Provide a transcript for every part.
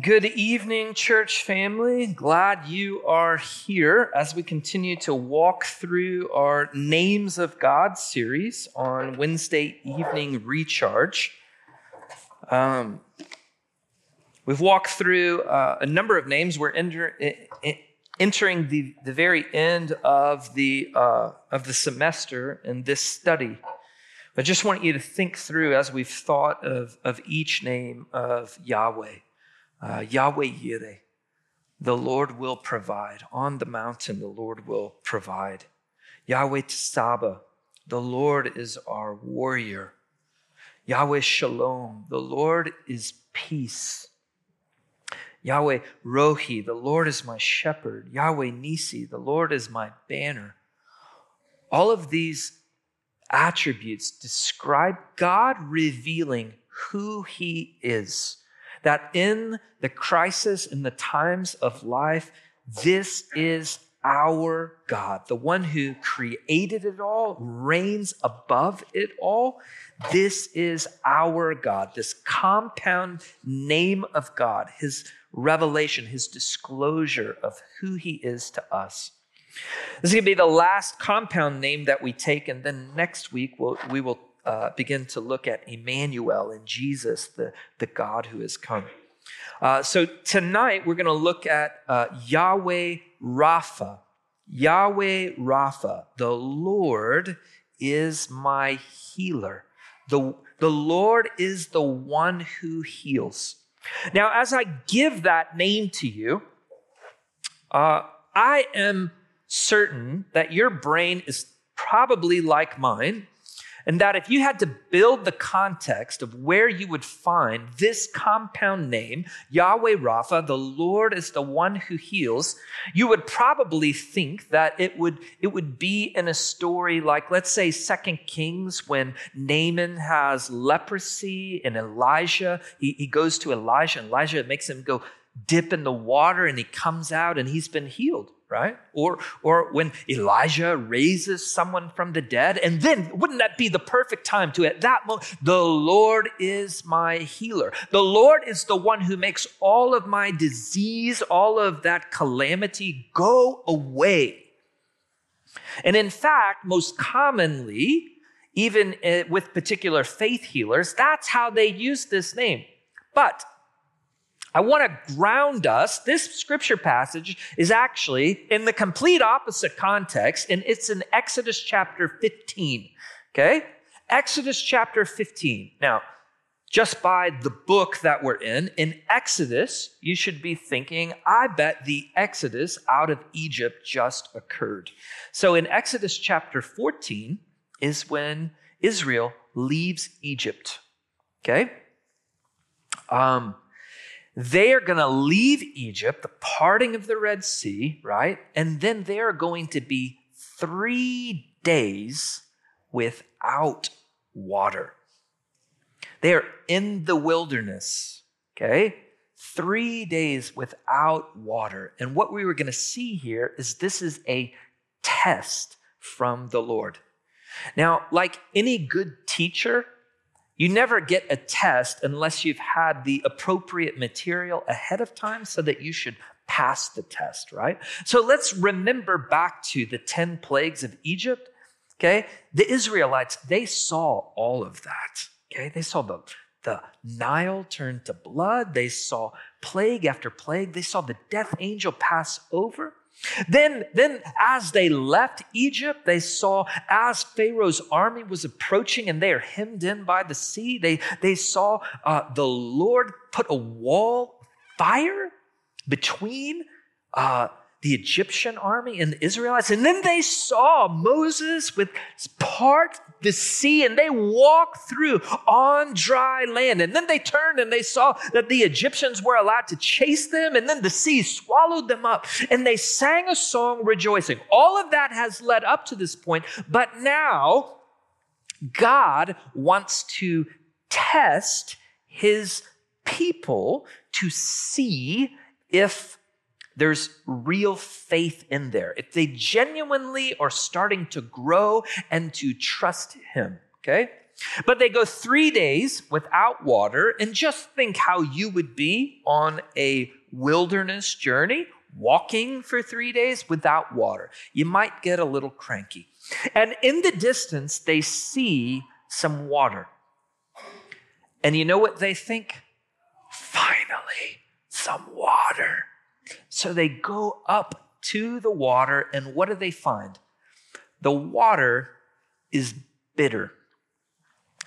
Good evening, church family. Glad you are here as we continue to walk through our Names of God series on Wednesday evening recharge. Um, we've walked through uh, a number of names. We're enter, entering the, the very end of the, uh, of the semester in this study. I just want you to think through as we've thought of, of each name of Yahweh. Uh, Yahweh Yireh, the Lord will provide. On the mountain, the Lord will provide. Yahweh Tsaba, the Lord is our warrior. Yahweh Shalom, the Lord is peace. Yahweh Rohi, the Lord is my shepherd. Yahweh Nisi, the Lord is my banner. All of these attributes describe God revealing who he is that in the crisis, in the times of life, this is our God, the one who created it all, reigns above it all. This is our God, this compound name of God, his revelation, his disclosure of who he is to us. This is going to be the last compound name that we take, and then next week we'll, we will uh, begin to look at Emmanuel and Jesus, the, the God who has come. Uh, so tonight we're going to look at uh, Yahweh Rapha. Yahweh Rapha, the Lord is my healer. The, the Lord is the one who heals. Now, as I give that name to you, uh, I am certain that your brain is probably like mine and that if you had to build the context of where you would find this compound name, Yahweh Rapha, the Lord is the one who heals, you would probably think that it would, it would be in a story like, let's say, Second Kings, when Naaman has leprosy and Elijah, he, he goes to Elijah, and Elijah makes him go dip in the water and he comes out and he's been healed right? Or, or when Elijah raises someone from the dead. And then wouldn't that be the perfect time to, at that moment, the Lord is my healer. The Lord is the one who makes all of my disease, all of that calamity go away. And in fact, most commonly, even eh, with particular faith healers, that's how they use this name. But I want to ground us. This scripture passage is actually in the complete opposite context, and it's in Exodus chapter 15. Okay? Exodus chapter 15. Now, just by the book that we're in, in Exodus, you should be thinking, I bet the Exodus out of Egypt just occurred. So in Exodus chapter 14 is when Israel leaves Egypt. Okay? Um, they are going to leave Egypt, the parting of the Red Sea, right? And then they are going to be three days without water. They are in the wilderness, okay? Three days without water. And what we were going to see here is this is a test from the Lord. Now, like any good teacher, you never get a test unless you've had the appropriate material ahead of time so that you should pass the test, right? So let's remember back to the 10 plagues of Egypt. Okay. The Israelites, they saw all of that. Okay. They saw the, the Nile turn to blood. They saw plague after plague. They saw the death angel pass over. Then, then as they left Egypt, they saw as Pharaoh's army was approaching and they are hemmed in by the sea, they, they saw uh, the Lord put a wall fire between uh, the Egyptian army and the Israelites. And then they saw Moses with part the sea and they walked through on dry land. And then they turned and they saw that the Egyptians were allowed to chase them. And then the sea swallowed them up and they sang a song rejoicing. All of that has led up to this point. But now God wants to test his people to see if there's real faith in there. If they genuinely are starting to grow and to trust Him, okay? But they go three days without water, and just think how you would be on a wilderness journey, walking for three days without water. You might get a little cranky. And in the distance, they see some water. And you know what they think? Finally, some water. So they go up to the water, and what do they find? The water is bitter.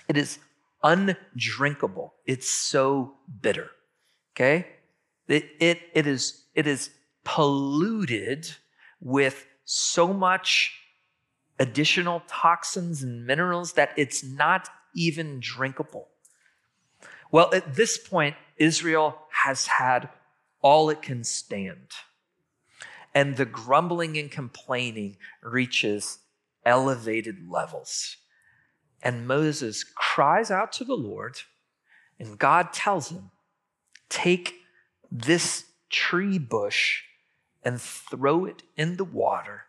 It is undrinkable. It's so bitter. Okay? It, it, it, is, it is polluted with so much additional toxins and minerals that it's not even drinkable. Well, at this point, Israel has had all it can stand. And the grumbling and complaining reaches elevated levels. And Moses cries out to the Lord, and God tells him, Take this tree bush and throw it in the water,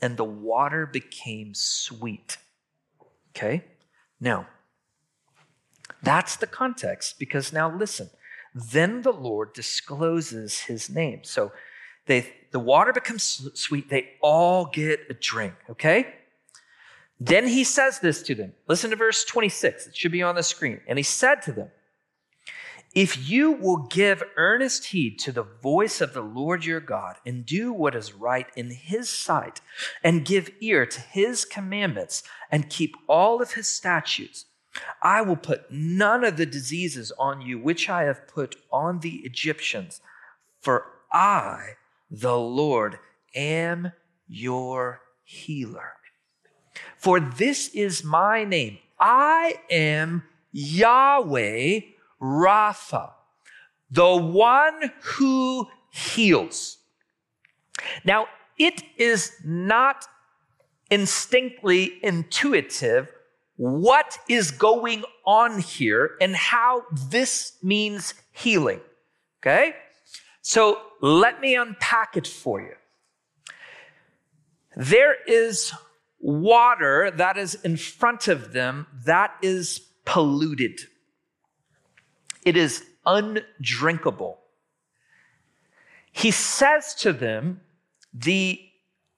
and the water became sweet. Okay? Now, that's the context because now listen. Then the Lord discloses his name. So they, the water becomes sweet. They all get a drink, okay? Then he says this to them. Listen to verse 26. It should be on the screen. And he said to them, If you will give earnest heed to the voice of the Lord your God and do what is right in his sight and give ear to his commandments and keep all of his statutes, I will put none of the diseases on you which I have put on the Egyptians, for I, the Lord, am your healer. For this is my name. I am Yahweh Rapha, the one who heals. Now, it is not instinctly intuitive what is going on here and how this means healing. Okay? So let me unpack it for you. There is water that is in front of them that is polluted. It is undrinkable. He says to them, The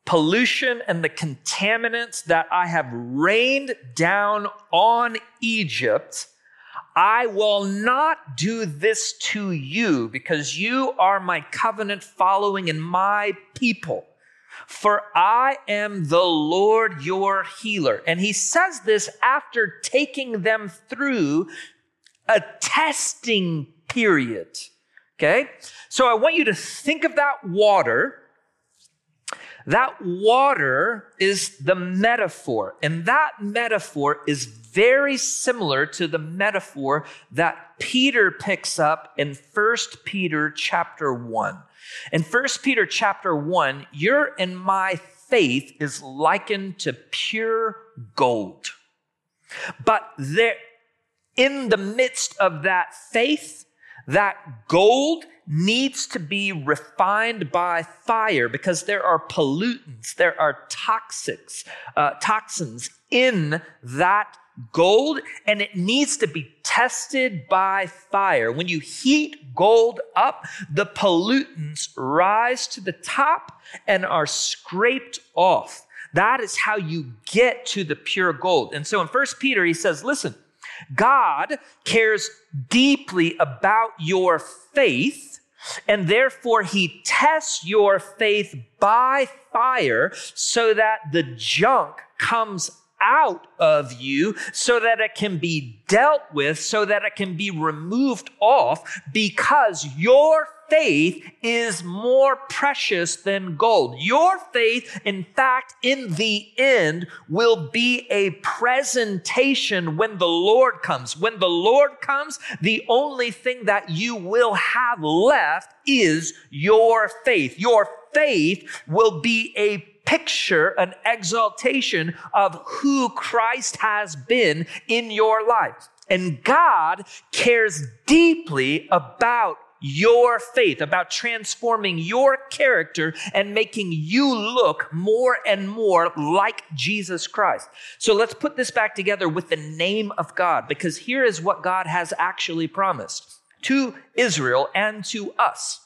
pollution and the contaminants that I have rained down on Egypt, I will not do this to you because you are my covenant following and my people. For I am the Lord your healer. And he says this after taking them through a testing period. Okay? So I want you to think of that water that water is the metaphor, and that metaphor is very similar to the metaphor that Peter picks up in 1 Peter chapter 1. In 1 Peter chapter 1, your and my faith is likened to pure gold. But there, in the midst of that faith, that gold needs to be refined by fire because there are pollutants, there are toxics, uh, toxins in that gold, and it needs to be tested by fire. When you heat gold up, the pollutants rise to the top and are scraped off. That is how you get to the pure gold. And so in First Peter, he says, listen, God cares deeply about your faith, and therefore he tests your faith by fire so that the junk comes out of you so that it can be dealt with, so that it can be removed off, because your faith is more precious than gold. Your faith, in fact, in the end, will be a presentation when the Lord comes. When the Lord comes, the only thing that you will have left is your faith. Your faith will be a picture, an exaltation of who Christ has been in your life. And God cares deeply about your faith, about transforming your character and making you look more and more like Jesus Christ. So let's put this back together with the name of God, because here is what God has actually promised to Israel and to us.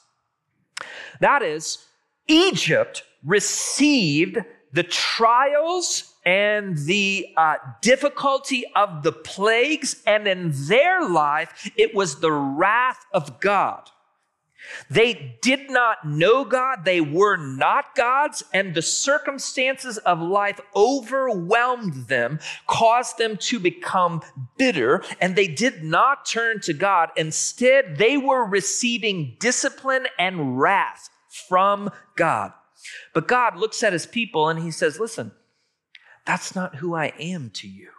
That is, Egypt received the trials and the uh, difficulty of the plagues, and in their life, it was the wrath of God. They did not know God, they were not gods, and the circumstances of life overwhelmed them, caused them to become bitter, and they did not turn to God. Instead, they were receiving discipline and wrath from God. But God looks at his people and he says, Listen, that's not who I am to you.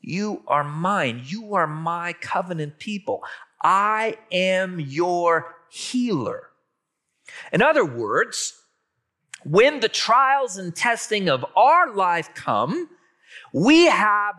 You are mine. You are my covenant people. I am your healer. In other words, when the trials and testing of our life come, we have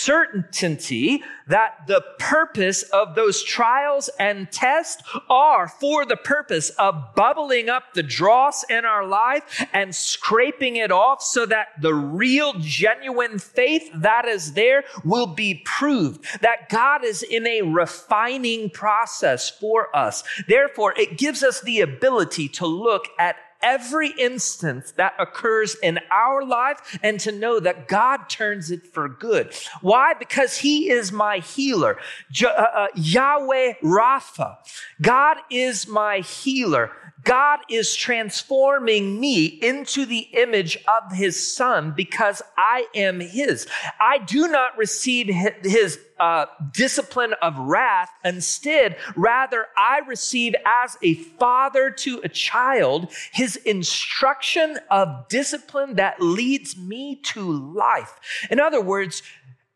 certainty that the purpose of those trials and tests are for the purpose of bubbling up the dross in our life and scraping it off so that the real, genuine faith that is there will be proved. That God is in a refining process for us. Therefore, it gives us the ability to look at every instance that occurs in our life and to know that God turns it for good. Why? Because He is my healer. uh, uh, Yahweh Rapha. God is my healer. God is transforming me into the image of his son because I am his. I do not receive his uh, discipline of wrath. Instead, rather, I receive as a father to a child his instruction of discipline that leads me to life. In other words,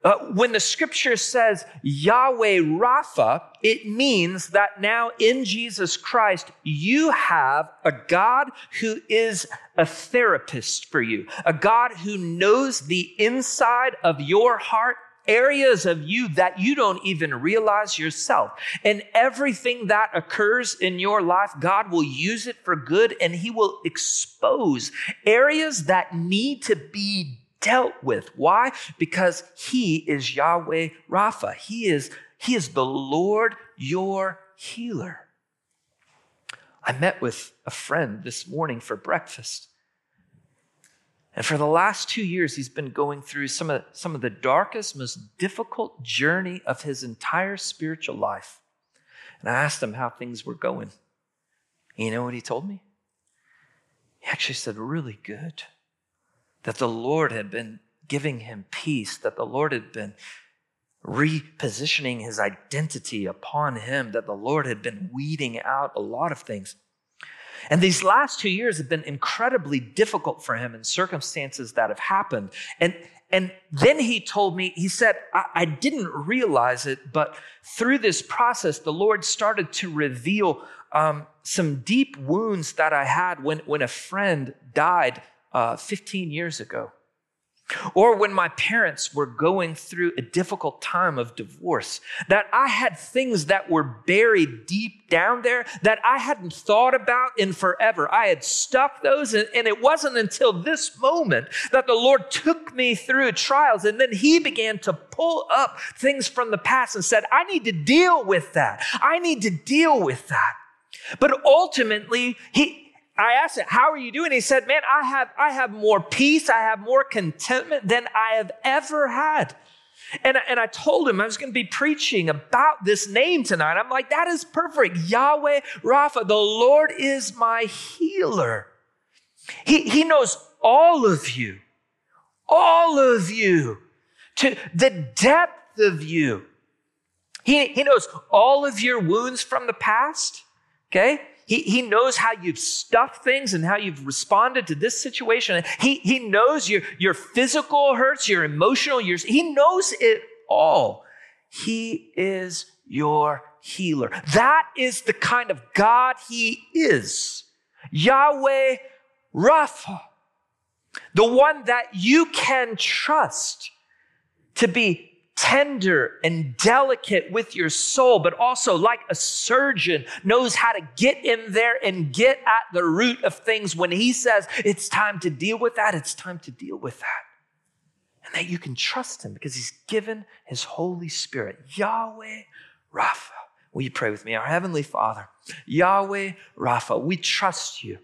uh, when the scripture says Yahweh Rapha, it means that now in Jesus Christ, you have a God who is a therapist for you, a God who knows the inside of your heart areas of you that you don't even realize yourself. And everything that occurs in your life, God will use it for good and He will expose areas that need to be dealt with. Why? Because he is Yahweh Rapha. He is, he is the Lord your healer. I met with a friend this morning for breakfast. And for the last two years, he's been going through some of, some of the darkest, most difficult journey of his entire spiritual life. And I asked him how things were going. You know what he told me? He actually said, really good that the Lord had been giving him peace, that the Lord had been repositioning his identity upon him, that the Lord had been weeding out a lot of things. And these last two years have been incredibly difficult for him in circumstances that have happened. And, and then he told me, he said, I, I didn't realize it, but through this process, the Lord started to reveal um, some deep wounds that I had when, when a friend died uh, 15 years ago. Or when my parents were going through a difficult time of divorce, that I had things that were buried deep down there that I hadn't thought about in forever. I had stuffed those, and, and, it wasn't until this moment that the Lord took me through trials. And then He began to pull up things from the past and said, I need to deal with that. I need to deal with that. But ultimately, He, I asked him, how are you doing? He said, man, I have, I have more peace. I have more contentment than I have ever had. And, and I told him I was going to be preaching about this name tonight. I'm like, that is perfect. Yahweh Rapha, the Lord is my healer. He, he knows all of you, all of you, to the depth of you. He, he knows all of your wounds from the past, okay? He, he knows how you've stuffed things and how you've responded to this situation. He, he knows your, your physical hurts, your emotional, your, he knows it all. He is your healer. That is the kind of God he is. Yahweh Rapha. The one that you can trust to be tender and delicate with your soul, but also like a surgeon knows how to get in there and get at the root of things. When he says it's time to deal with that, it's time to deal with that. And that you can trust him because he's given his Holy Spirit, Yahweh Rapha. Will you pray with me? Our Heavenly Father, Yahweh Rapha, we trust you.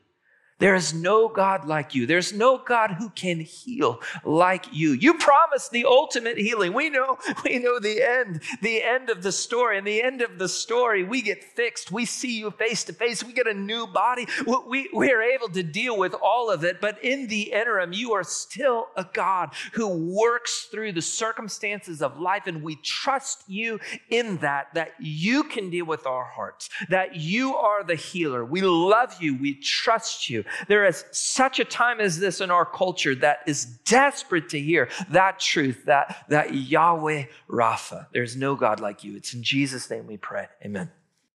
There is no God like you. There's no God who can heal like you. You promised the ultimate healing. We know, we know the end, the end of the story. And the end of the story, we get fixed. We see you face to face. We get a new body. We, we are able to deal with all of it. But in the interim, you are still a God who works through the circumstances of life. And we trust you in that, that you can deal with our hearts, that you are the healer. We love you. We trust you. There is such a time as this in our culture that is desperate to hear that truth, that, that Yahweh Rapha. There's no God like you. It's in Jesus' name we pray. Amen.